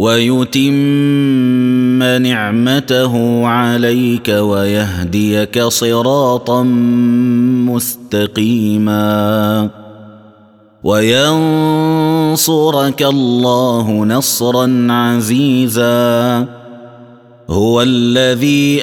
ويتم نعمته عليك ويهديك صراطا مستقيما وينصرك الله نصرا عزيزا هو الذي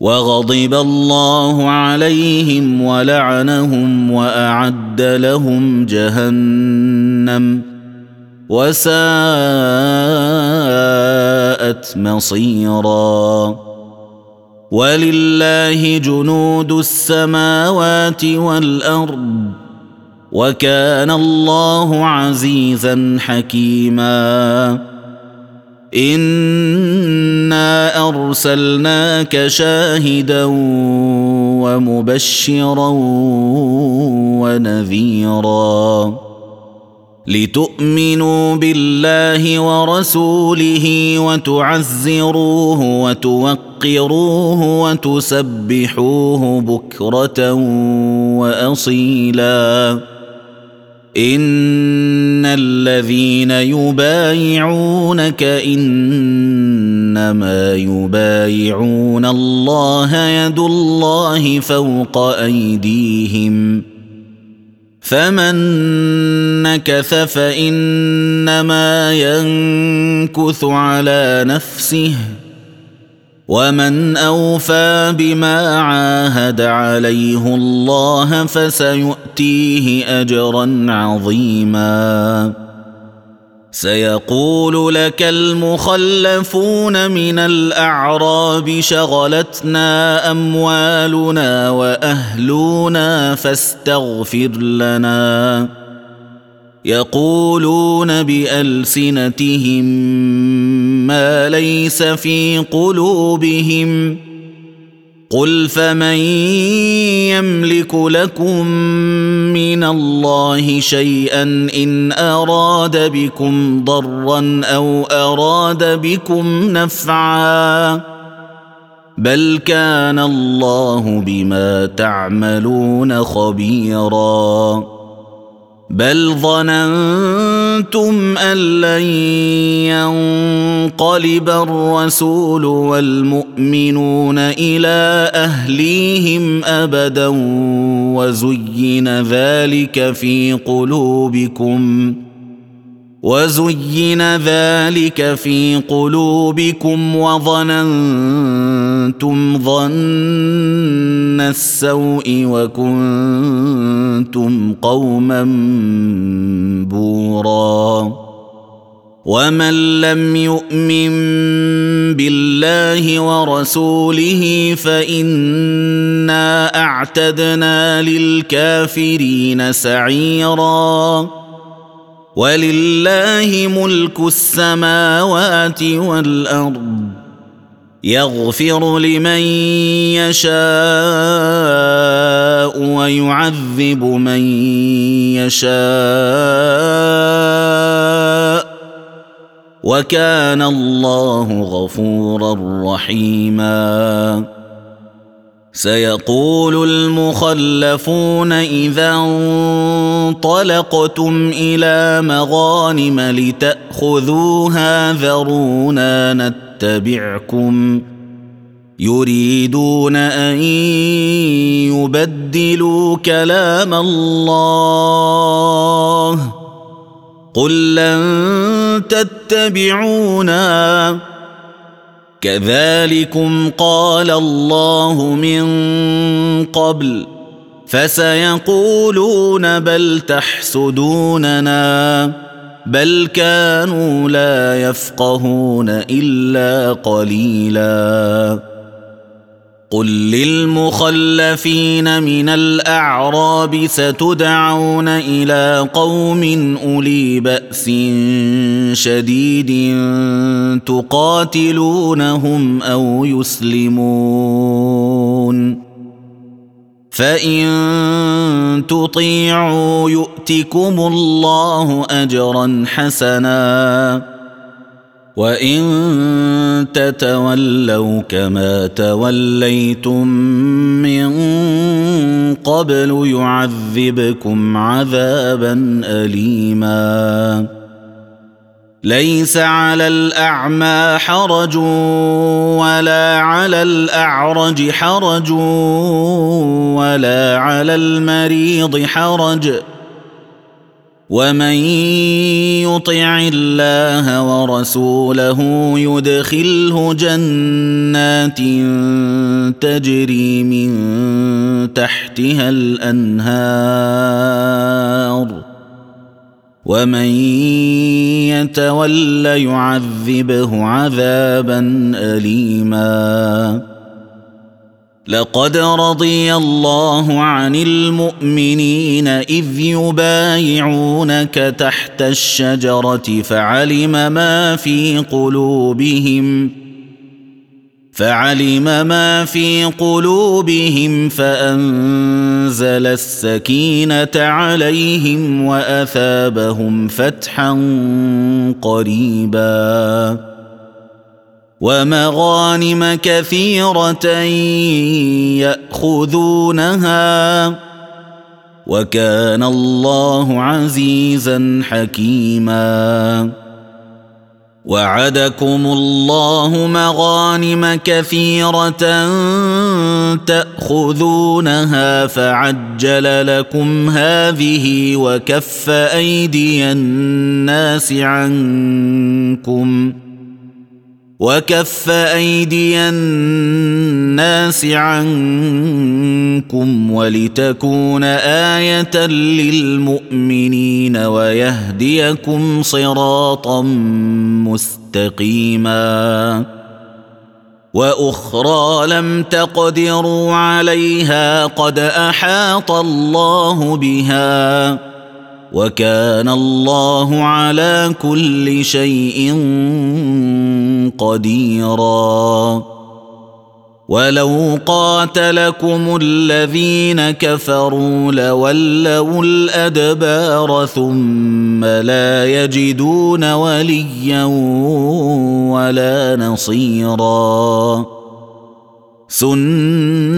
وغضب الله عليهم ولعنهم وأعد لهم جهنم وساءت مصيرا. ولله جنود السماوات والأرض وكان الله عزيزا حكيما. ارسلناك شاهدا ومبشرا ونذيرا لتؤمنوا بالله ورسوله وتعزروه وتوقروه وتسبحوه بكرة وأصيلا ان الذين يبايعونك انما يبايعون الله يد الله فوق ايديهم فمن نكث فانما ينكث على نفسه ومن اوفى بما عاهد عليه الله فسيؤتيه اجرا عظيما. سيقول لك المخلفون من الاعراب شغلتنا اموالنا واهلنا فاستغفر لنا يقولون بألسنتهم ما ليس في قلوبهم قل فمن يملك لكم من الله شيئا إن أراد بكم ضرا أو أراد بكم نفعا بل كان الله بما تعملون خبيرا بل ظننتم ان لن ينقلب الرسول والمؤمنون إلى اهليهم ابدا وزين ذلك في قلوبكم وزين ذلك في قلوبكم وظننتم ظن السوء وكنتم قوما بورا. ومن لم يؤمن بالله ورسوله فإنا أعتدنا للكافرين سعيرا. ولله ملك السماوات والأرض. يغفر لمن يشاء ويعذب من يشاء. وكان الله غفورا رحيما. سيقول المخلفون إذا انطلقتم إلى مغانم لتأخذوها ذرونا نتبعكم يريدون أن يبدلوا كلام الله قل لن تتبعونا كذلكم قال الله من قبل فسيقولون بل تحسدوننا بل كانوا لا يفقهون إلا قليلا. قل للمخلفين من الأعراب ستدعون إلى قوم أولي بأس شديد تقاتلونهم أو يسلمون. فان تطيعوا يؤتكم الله اجرا حسنا وان تتولوا كما توليتم من قبل يعذبكم عذابا اليما ليس على الأعمى حرج ولا على الأعرج حرج ولا على المريض حرج. ومن يطع الله ورسوله يدخله جنات تجري من تحتها الأنهار. ومن يتول يعذبه عذابا اليما. لقد رضي الله عن المؤمنين إذ يبايعونك تحت الشجرة فعلم ما في قلوبهم. فعلم ما في قلوبهم فأنزل السكينة عليهم وأثابهم فتحا قريبا ومغانم كثيرة يأخذونها وكان الله عزيزا حكيما وعدكم الله مغانم كثيرة تأخذونها فعجل لكم هذه وكف أيدي الناس عنكم. وكف ايدي الناس عنكم ولتكون إيه للمؤمنين ويهديكم صراطا مستقيما وأخرى لم تقدروا عليها قد احاط الله بها وكان الله على كل شيء قديرا. ولو قاتلكم الذين كفروا لولوا الأدبار ثم لا يجدون وليا ولا نصيرا. سنه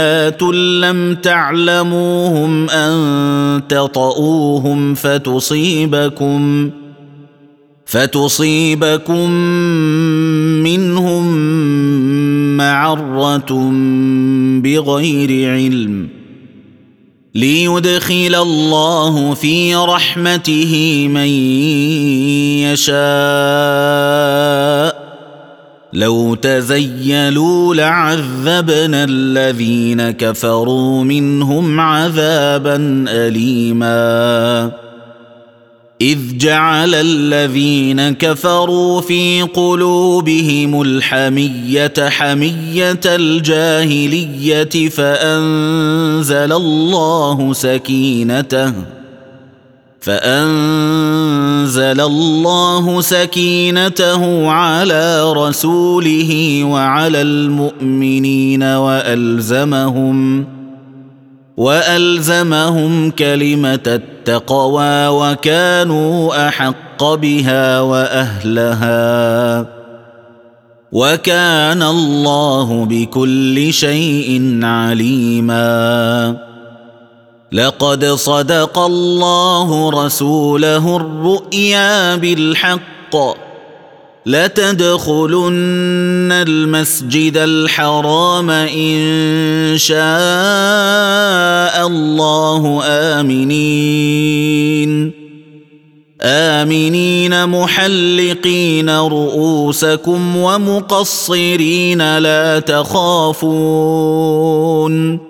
مؤمنات لم تعلموهم ان تطئوهم فتصيبكم فتصيبكم منهم معره بغير علم ليدخل الله في رحمته من يشاء لو تزيلوا لعذبنا الذين كفروا منهم عذابا اليما. إذ جعل الذين كفروا في قلوبهم الحمية حمية الجاهلية فأنزل الله سكينته. فأنزل الله سكينته على رسوله وعلى المؤمنين وألزمهم وألزمهم كلمة التقوى وكانوا أحق بها وأهلها وكان الله بكل شيء عليما لقد صدق الله رسوله الرؤيا بالحق لتدخلن المسجد الحرام إن شاء الله آمنين. آمنين محلقين رؤوسكم ومقصرين لا تخافون.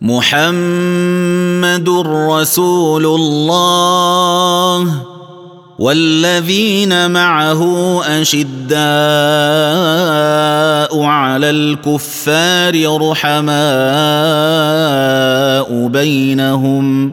محمد رسول الله والذين معه أشداء على الكفار رحماء بينهم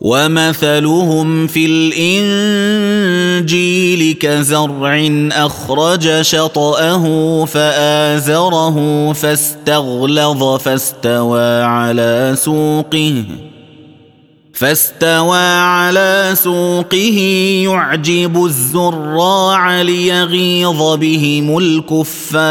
ومثلهم في الانجيل كزرع اخرج شطاه فازره فاستغلظ فاستوى على سوقه فاستوى على سوقه يعجب الزراع ليغيظ بهم الكفار